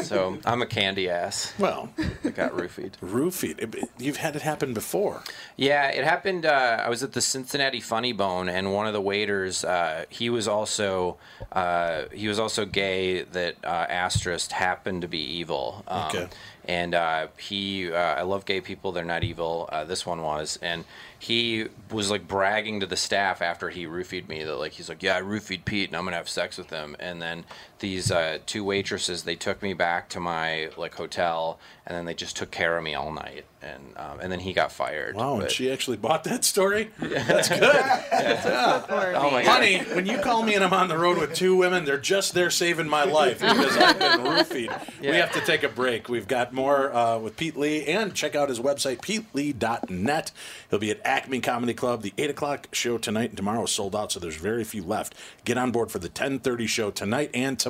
so I'm a candy ass. Well, I got roofied. Roofied. It- You've had it happen before. Yeah, it happened. Uh, I was at the Cincinnati Funny Bone, and one of the waiters, uh, he was also uh, he was also gay. That uh, asterisk happened to be evil. Um, Okay. And uh, he, uh, I love gay people. They're not evil. Uh, this one was, and he was like bragging to the staff after he roofied me that like he's like, yeah, I roofied Pete, and I'm gonna have sex with him. And then these uh, two waitresses, they took me back to my like hotel, and then they just took care of me all night, and um, and then he got fired. Wow, and she actually bought that story? That's good. Yeah. Oh my God. Honey, when you call me and I'm on the road with two women, they're just there saving my life because I've been roofied. We have to take a break. We've got more uh, with Pete Lee, and check out his website, petelee.net. He'll be at Acme Comedy Club. The 8 o'clock show tonight and tomorrow is sold out, so there's very few left. Get on board for the 10.30 show tonight and tomorrow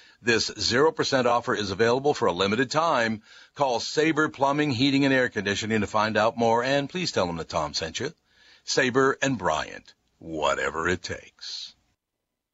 This 0% offer is available for a limited time. Call Sabre Plumbing, Heating, and Air Conditioning to find out more, and please tell them that Tom sent you. Sabre and Bryant, whatever it takes.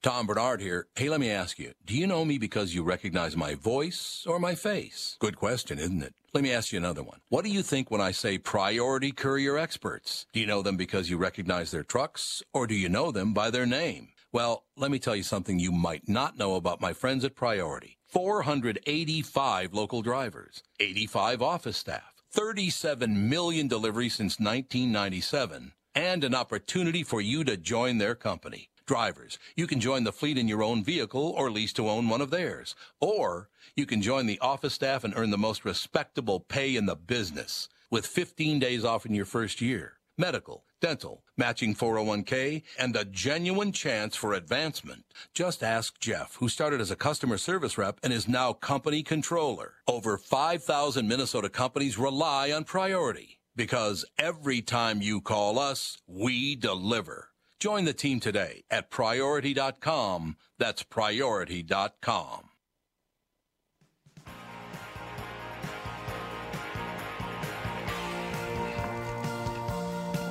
Tom Barnard here. Hey, let me ask you, do you know me because you recognize my voice or my face? Good question, isn't it? Let me ask you another one. What do you think when I say priority courier experts? Do you know them because you recognize their trucks or do you know them by their name? Well, let me tell you something you might not know about my friends at Priority. 485 local drivers, 85 office staff, 37 million deliveries since 1997, and an opportunity for you to join their company. Drivers, you can join the fleet in your own vehicle or lease to own one of theirs. Or you can join the office staff and earn the most respectable pay in the business with 15 days off in your first year. Medical, dental, matching 401k, and a genuine chance for advancement. Just ask Jeff, who started as a customer service rep and is now company controller. Over 5,000 Minnesota companies rely on priority because every time you call us, we deliver. Join the team today at priority.com. That's priority.com.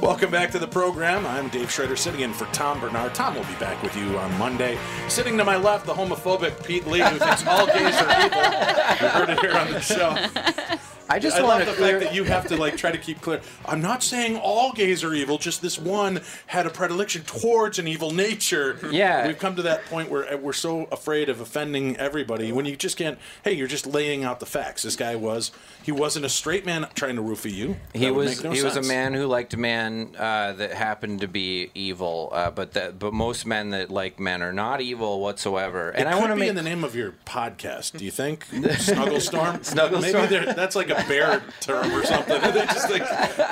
Welcome back to the program. I'm Dave Schrader, sitting in for Tom Barnard. Tom will be back with you on Monday. Sitting to my left, the homophobic Pete Lee, who thinks all gays are evil. You heard it here on the show. I just I want love to the clear. fact that you have to like try to keep clear. I'm not saying all gays are evil. Just this one had a predilection towards an evil nature. Yeah. we've come to that point where uh, we're so afraid of offending everybody when you just can't. Hey, you're just laying out the facts. This guy was. He wasn't a straight man trying to roofie you. He That would was no he was a man who liked a man uh, that happened to be evil, uh, but that but most men that like men are not evil whatsoever. It And I want to be make in the name of your podcast. Do you think Snugglestorm? Snugglestorm. Maybe they're- that's like a bear term or something. And they just think,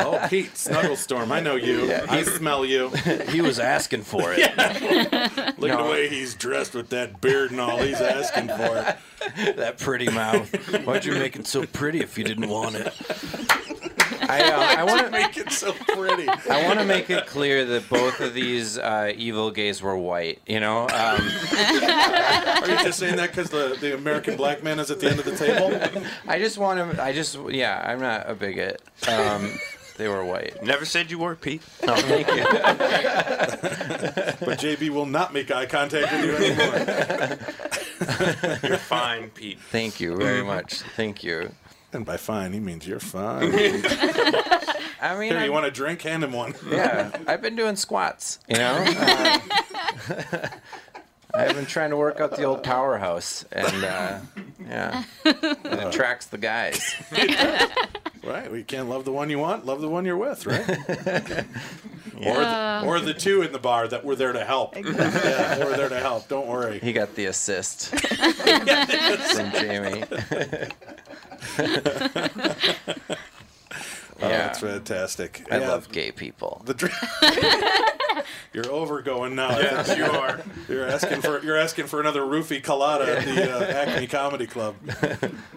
oh, Pete Snugglestorm. I know you. Yeah, I smell you. he was asking for it. Look at the way he's dressed with that beard and all. He's asking for it. that pretty mouth. Why'd you make it so pretty if you didn't want it? I, uh, I want to make it so pretty. I want to make it clear that both of these uh, evil gays were white. You know, um, Are you just saying that because the, the American black man is at the end of the table? I just want to. I just yeah. I'm not a bigot. Um, they were white. Never said you were, Pete. No, thank you. But JB will not make eye contact with you anymore. You're fine, Pete. Thank you very much. Thank you. And by fine, he means you're fine. I mean, Here, I'm- you want a drink? Hand him one. yeah, I've been doing squats. You know, uh, I've been trying to work out the old powerhouse, and uh, yeah, it attracts the guys. Right. We can't love the one you want. Love the one you're with, right? Yeah. Or, the, or the two in the bar that were there to help. Yeah, they were there to help. Don't worry. He got the assist from Jamie. Oh, Yeah. that's fantastic. I Yeah, love gay people. The dr- you're overgoing now. Yes, you are. You're asking for you're asking for another roofie colada at the uh, Acme Comedy Club.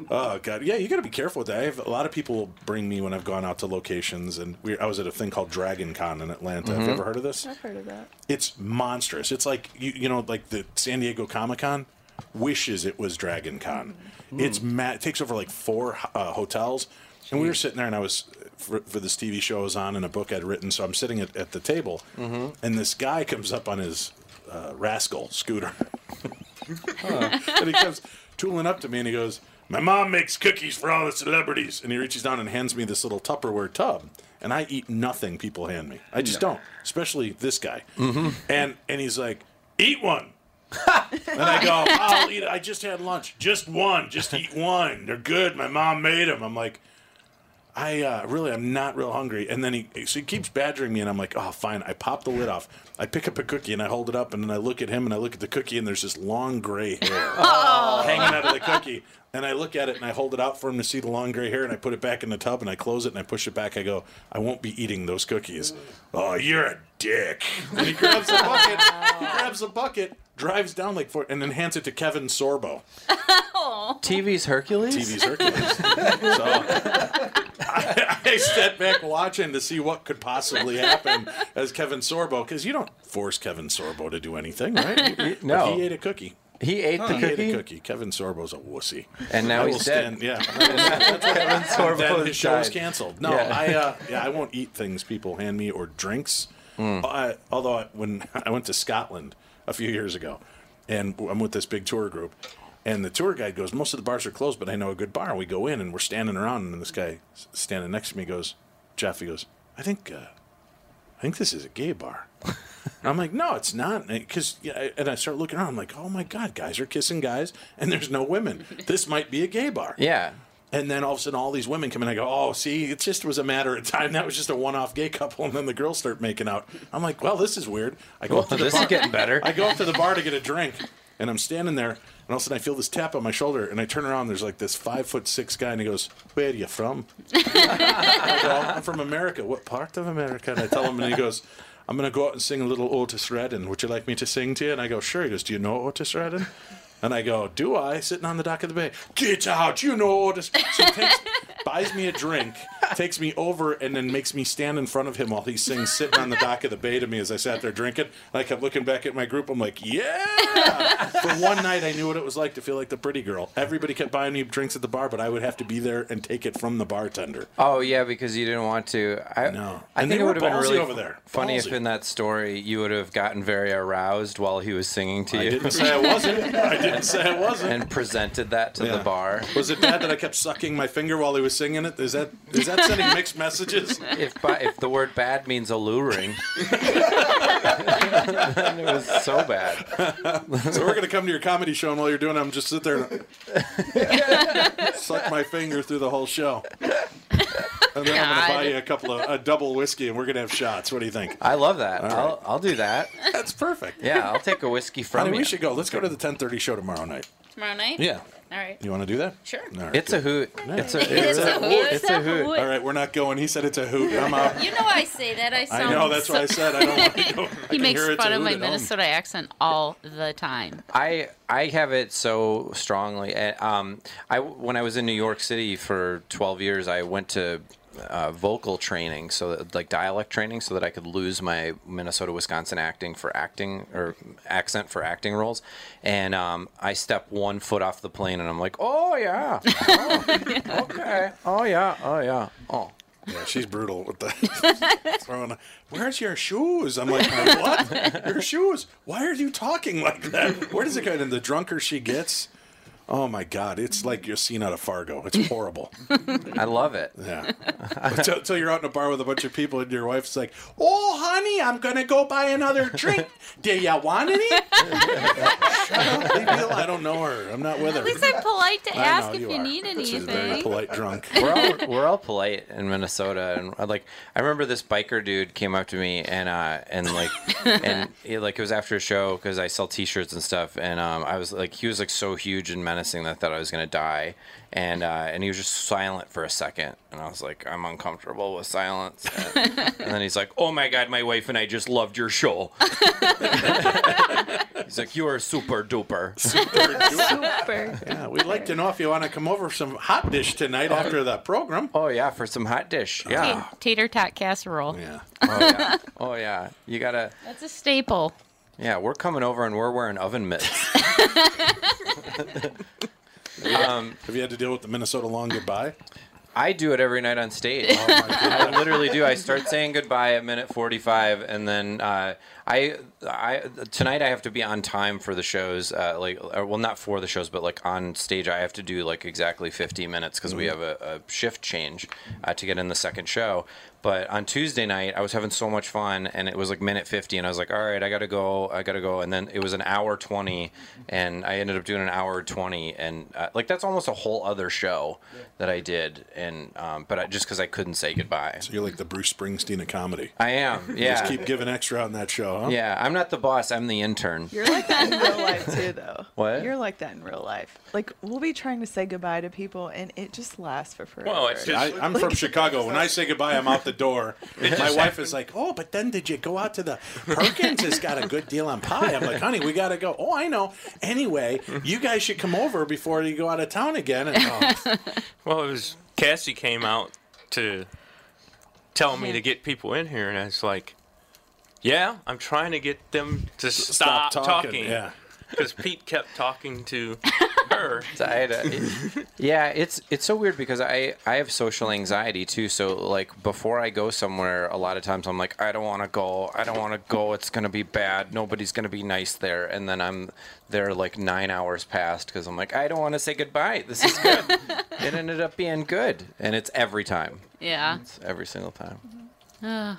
Oh god, yeah, you got to be careful with that. I have a lot of people will bring me when I've gone out to locations, and we, I was at a thing called Dragon Con in Atlanta. Have you Mhm. ever heard of this? I've heard of that. It's monstrous. It's like you you know like the San Diego Comic Con wishes it was Dragon Con. It's mad. It takes over like four uh, hotels, and we were sitting there, and I was for, for this TV show I was on and a book I'd written. So I'm sitting at, at the table, Mm-hmm. and this guy comes up on his uh, rascal Scooter, and he comes tooling up to me and he goes, "My mom makes cookies for all the celebrities," and he reaches down and hands me this little Tupperware tub. And I eat nothing people hand me. I just don't, especially this guy. Mm-hmm. And and he's like, "Eat one." And I go, I'll eat it. I just had lunch. Just one. Just eat one. They're good. My mom made them. I'm like, I uh, really, I'm not real hungry. And then he, so he keeps badgering me, and I'm like, oh, fine. I pop the lid off. I pick up a cookie and I hold it up, and then I look at him and I look at the cookie, and there's this long gray hair Oh. hanging out of the cookie. And I look at it and I hold it out for him to see the long gray hair, and I put it back in the tub and I close it and I push it back. I go, I won't be eating those cookies. Oh, you're a dick. And he grabs a bucket. He grabs a bucket, drives down like four, and then hands it to Kevin Sorbo. TV's Hercules. TV's Hercules. so I, I sat back watching to see what could possibly happen as Kevin Sorbo, because you don't force Kevin Sorbo to do anything, right? But No. he ate a cookie. He ate the He ate cookie? a cookie. Kevin Sorbo's a wussy. And now I he's will dead. Stand, yeah. Kevin Sorbo Then is his show is died. canceled. No, Yeah. I uh, yeah, I won't eat things people hand me or drinks. Hmm. I, although I, when I went to Scotland a few years ago, and I'm with this big tour group, and the tour guide goes, "Most of the bars are closed, but I know a good bar." And we go in, and we're standing around, and this guy standing next to me goes, "Jeff," he goes, "I think, uh, I think this is a gay bar." And I'm like, no, it's not, because yeah, and I start looking around. I'm like, oh my god, guys are kissing guys, and there's no women. This might be a gay bar. Yeah. And then all of a sudden, all these women come in. I go, oh, see, it just was a matter of time. That was just a one-off gay couple, and then the girls start making out. I'm like, well, this is weird. I go up to Well, the this bar. is getting better. I go up to the bar to get a drink, and I'm standing there, and all of a sudden I feel this tap on my shoulder, and I turn around. There's like this five foot six guy, and he goes, "Where are you from?" I go, I'm from America. What part of America? And I tell him, and he goes, I'm going to go out and sing a little Otis Redding. Would you like me to sing to you? And I go, sure. He goes, do you know Otis Redding? And I go, do I? Sitting on the dock of the bay. Get out, you know Otis. So he takes, buys me a drink, takes me over, and then makes me stand in front of him while he sings, sitting on the dock of the bay to me as I sat there drinking. And I kept looking back at my group. I'm like, yeah. For one night, I knew what it was like to feel like the pretty girl. Everybody kept buying me drinks at the bar, but I would have to be there and take it from the bartender. Oh yeah, because you didn't want to. I No. I And think it would have been really over there. funny if in that story you would have gotten very aroused while he was singing to you. I didn't say I wasn't. I didn't say I wasn't. and presented that to the bar. Was it bad that I kept sucking my finger while he was singing it? Is that is that sending mixed messages? If ba- if the word bad means alluring, then it was so bad. so we're gonna come to your comedy show, and while you're doing it, I'm just sit there and suck my finger through the whole show. And then I'm gonna buy you a couple of a double whiskey, and we're gonna have shots. What do you think? I love that. All I'll right. I'll do that. That's perfect. Yeah, I'll take a whiskey from Honey, you. we should go. Let's go to the 10:30 show tomorrow night. Tomorrow night? Yeah. All right. You want to do that? Sure. All right, It's a good. hoot. It's a It's a hoot. It's a hoot. All right, we're not going. He said it's a hoot. I'm out. You know I say that. I I sound know. That's why I said I don't want to go. He can makes hear it's a fun of my at home. Minnesota accent all the time. I I have it so strongly. Um, I when I was in New York City for 12 years, I went to uh, vocal training, so that, like dialect training, so that I could lose my Minnesota Wisconsin acting for acting or accent for acting roles. And um, I step one foot off the plane, and I'm like, oh yeah, oh, okay, oh yeah, oh yeah, oh. Yeah, she's brutal with the throwing. Where's your shoes? I'm like, what? Your shoes? Why are you talking like that? Where does it go? And the drunker she gets, oh my god, it's like you're seen out of Fargo. It's horrible. I love it. Yeah. Until, until you're out in a bar with a bunch of people and your wife's like, "Oh, honey, I'm gonna go buy another drink. Do ya want any?" Shut up, leave me alone. I don't know her. I'm not with her. At least I'm polite to I ask know, if you you, are. need She's very polite drunk. we're all we're all polite in Minnesota, and uh, like I remember this biker dude came up to me and uh and like and it, like it was after a show because I sell T-shirts and stuff, and um I was like he was like so huge and menacing that I thought I was gonna die, and uh and he was just silent for a second, and I was like I'm uncomfortable with silence, and, and then he's like Oh my god, my wife and I just loved your show. he's like You are super duper. Super. Yeah, we'd like to know if you want to come over some hot dish tonight after the program. Oh yeah, for some hot dish. Yeah. Tater tot casserole. Yeah. Oh yeah. Oh yeah. You gotta. That's a staple. Yeah, we're coming over and we're wearing oven mitts. Um, have you had to deal with the Minnesota long goodbye? I do it every night on stage. I literally do. I start saying goodbye at minute 45, and then uh, I, I tonight I have to be on time for the shows. Uh, like, or, well, not for the shows, but like on stage, I have to do like exactly 50 minutes because we Mhm. have a, a shift change uh, to get in the second show. But on Tuesday night, I was having so much fun, and it was like minute 50, and I was like, all right, I gotta go, I gotta go, and then it was an hour 20, and I ended up doing an hour 20, and uh, like that's almost a whole other show that I did, and um, but I, just because I couldn't say goodbye. So you're like the Bruce Springsteen of comedy. I am, You yeah. Just keep giving extra on that show, huh? Yeah, I'm not the boss. I'm the intern. You're like that in real life too, though. What? You're like that in real life. Like we'll be trying to say goodbye to people, and it just lasts for forever. Well, it's I, I'm from Chicago. When I say goodbye, I'm out the door. My wife is like, "Oh, but then did you go out to the Perkins? Has got a good deal on pie." I'm like, "Honey, we got to go." Oh, I know. Anyway, you guys should come over before you go out of town again. And oh, Well, it was Cassie came out to tell me to get people in here, and I was like, "Yeah, I'm trying to get them to stop, stop talking." talking, yeah. because Pete kept talking to her. So I had a- yeah, it's it's so weird because I I have social anxiety too. So like before I go somewhere, a lot of times I'm like I don't want to go. I don't want to go. It's gonna be bad. Nobody's gonna be nice there. And then I'm there like nine hours past because I'm like I don't want to say goodbye. This is good. it ended up being good, and it's every time. Yeah. It's every single time. Mm-hmm. Ugh,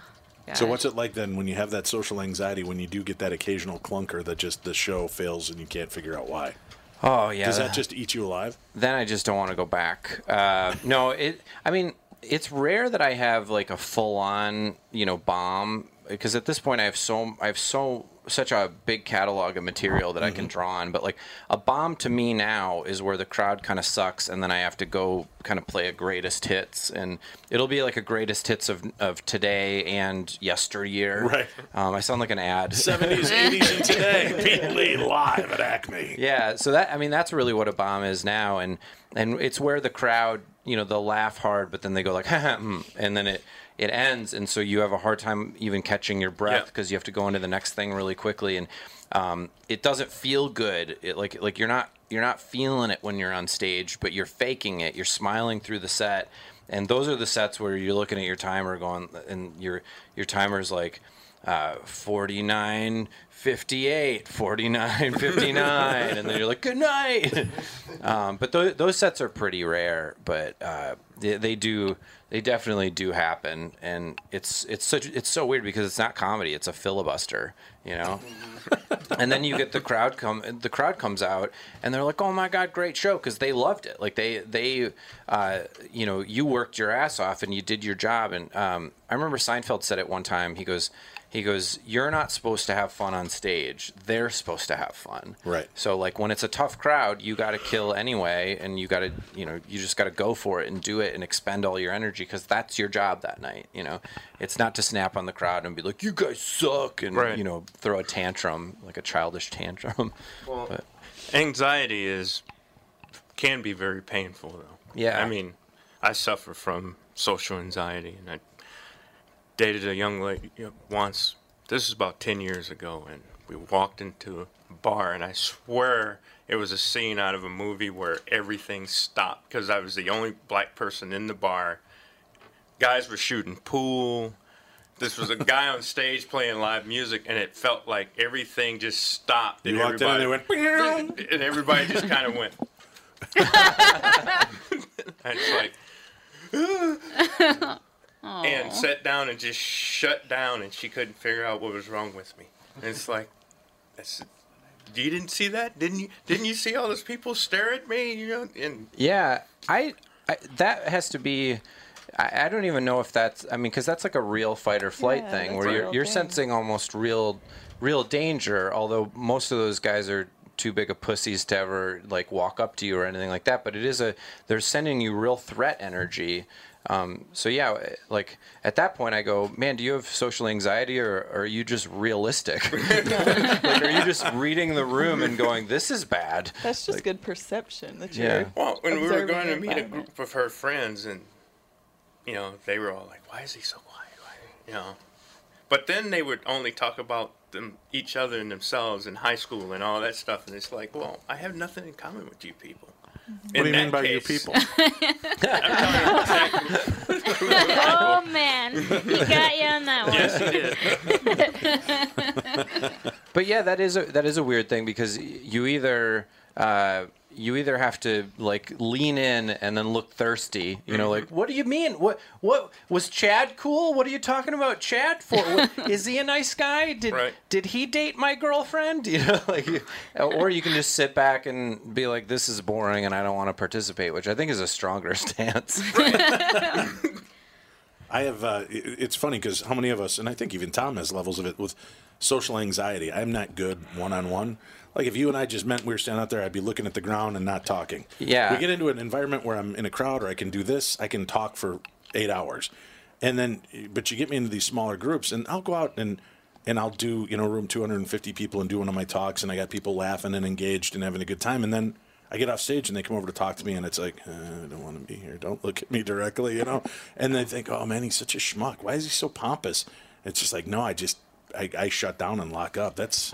so what's it like then when you have that social anxiety when you do get that occasional clunker that just the show fails and you can't figure out why? Oh yeah. Does that just eat you alive? then I just don't want to go back. Uh, no, it. I mean, it's rare that I have like a full on, you know, bomb because at this point I have so I have so such a big catalog of material that I can draw on. But like a bomb to me now is where the crowd kind of sucks, and then I have to go kind of play a greatest hits, and it'll be like a greatest hits of of today and yesteryear. Right. Um, I sound like an ad. 70s, 80s, and today. Pete Lee live at Acme. Yeah, so that I mean that's really what a bomb is now, and and it's where the crowd, you know, they'll laugh hard, but then they go like, hmm, and then it it ends, and so you have a hard time even catching your breath Yeah. because you have to go into the next thing really quickly, and um, it doesn't feel good. It like like you're not you're not feeling it when you're on stage, but you're faking it. You're smiling through the set, and those are the sets where you're looking at your timer going, and your your timer's like uh, 49 58 49 59 and then you're like good night um, but th- those sets are pretty rare but uh, they, they do they definitely do happen and it's it's such it's so weird because it's not comedy it's a filibuster you know? And then you get the crowd come the crowd comes out and they're like oh my god great show because they loved it. Like they they uh, you know you worked your ass off and you did your job. And um, i remember seinfeld said it one time he goes he goes you're not supposed to have fun on stage they're supposed to have fun Right. so like when it's a tough crowd you got to kill anyway and you got to you know you just got to go for it and do it and expend all your energy because that's your job that night you know it's not to snap on the crowd and be like you guys suck and Right. you know throw a tantrum like a childish tantrum Well, but Anxiety is can be very painful, though. Yeah. I mean, I suffer from social anxiety, and I dated a young lady once. This is about ten years ago, and we walked into a bar, and I swear it was a scene out of a movie where everything stopped because I was the only black person in the bar. Guys were shooting pool. This was a guy on stage playing live music, and it felt like everything just stopped. You and walked in and they went, and everybody just kind of went. and it's like, and sat down and just shut down, and she couldn't figure out what was wrong with me. And it's like, I said, you didn't see that? Didn't you? Didn't you see all those people stare at me? You know, and Yeah, I, I that has to be. I, I don't even know if that's. I mean, because that's like a real fight or flight Yeah, thing where you're you're thing. sensing almost real, real danger. Although most of those guys are too big of pussies to ever like walk up to you or anything like that. But it is a they're sending you real threat energy. Um, so yeah, like at that point, I go, man, do you have social anxiety or, or are you just realistic? like, are you just reading the room and going, this is bad? That's just good perception that Yeah. you're. Well, when we were going to meet a group of her friends, and you know, they were all like, "Why is he so quiet?" Why? You know, but then they would only talk about them, each other and themselves in high school and all that stuff, and it's like, well, I have nothing in common with you people. What do you mean by you people? oh man, he got you on that one. Yes, he did. But yeah, that is a that is a weird thing because you either uh, you either have to like lean in and then look thirsty. You know, mm-hmm. like what do you mean? What what was Chad cool? What are you talking about Chad for? What, is he a nice guy? Did Right. did he date my girlfriend? You know, like, or you can just sit back and be like, this is boring and I don't want to participate, which I think is a stronger stance. I have. Uh, it's funny because how many of us, and I think even Tom has levels of it with social anxiety. I'm not good one on one. Like if you and I just meant we were standing out there, I'd be looking at the ground and not talking. Yeah. We get into an environment where I'm in a crowd, or I can do this. I can talk for eight hours, and then, but you get me into these smaller groups, and I'll go out and and I'll do you know room 250 people and do one of my talks, and I got people laughing and engaged and having a good time, and then. I get off stage and they come over to talk to me, and it's like, uh, I don't want to be here. Don't look at me directly, you know. And they think, oh man, he's such a schmuck. Why is he so pompous? It's just like, no, I just, I, I shut down and lock up. That's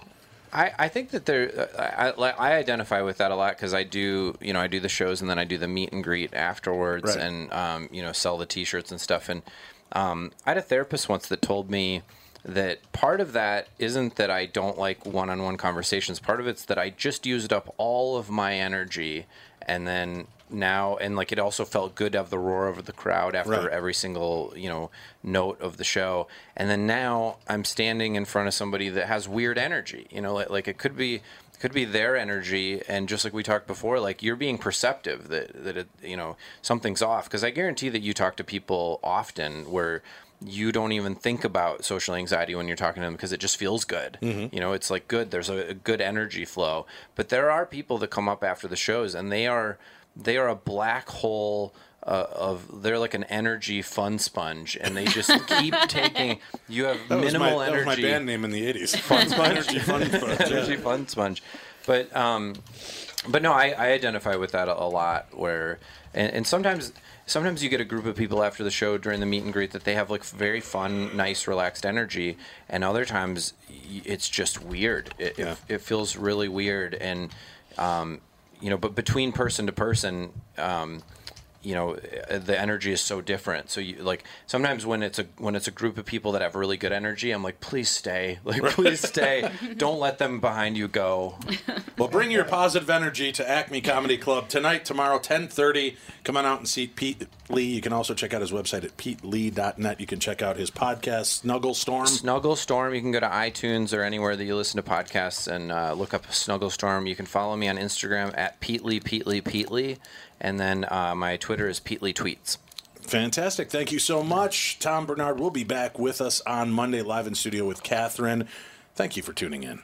I, I think that there, I, I, I identify with that a lot because I do, you know, I do the shows and then I do the meet and greet afterwards Right. and, um, you know, sell the T-shirts and stuff. And um, I had a therapist once that told me that part of that isn't that I don't like one-on-one conversations. Part of it's that I just used up all of my energy and then now and like it also felt good to have the roar of the crowd after Right. every single you know note of the show and then now i'm standing in front of somebody that has weird energy you know like, like it could be could be their energy and just like we talked before like you're being perceptive that that it, you know something's off because i guarantee that you talk to people often where you don't even think about social anxiety when you're talking to them because it just feels good. You know, it's like good. There's a, a good energy flow. But there are people that come up after the shows and they are they are a black hole uh, of they're like an energy fun sponge and they just keep taking you have that was my, minimal that was my band name in the '80s. Fun Sponge. Energy Fun Sponge. energy fun sponge but um but no i, I identify with that a, a lot where and, and sometimes sometimes you get a group of people after the show during the meet and greet that they have like very fun nice relaxed energy and other times it's just weird it, Yeah. it, it feels really weird and um you know but between person to person um you know uh, the energy is so different so you like sometimes when it's a when it's a group of people that have really good energy i'm like please stay like please stay don't let them behind you go Well, bring your positive energy to Acme Comedy Club tonight, tomorrow, 1030. Come on out and see Pete Lee. You can also check out his website at petelee.net. You can check out his podcast, Snuggle Storm. snuggle storm you can go to itunes or anywhere that you listen to podcasts and uh, look up snuggle storm you can follow me on instagram at peatly peatly peatly and then uh, my twitter is peatly tweets Fantastic. Thank you so much. Tom Barnard will be back with us on Monday live in studio with Catherine. Thank you for tuning in.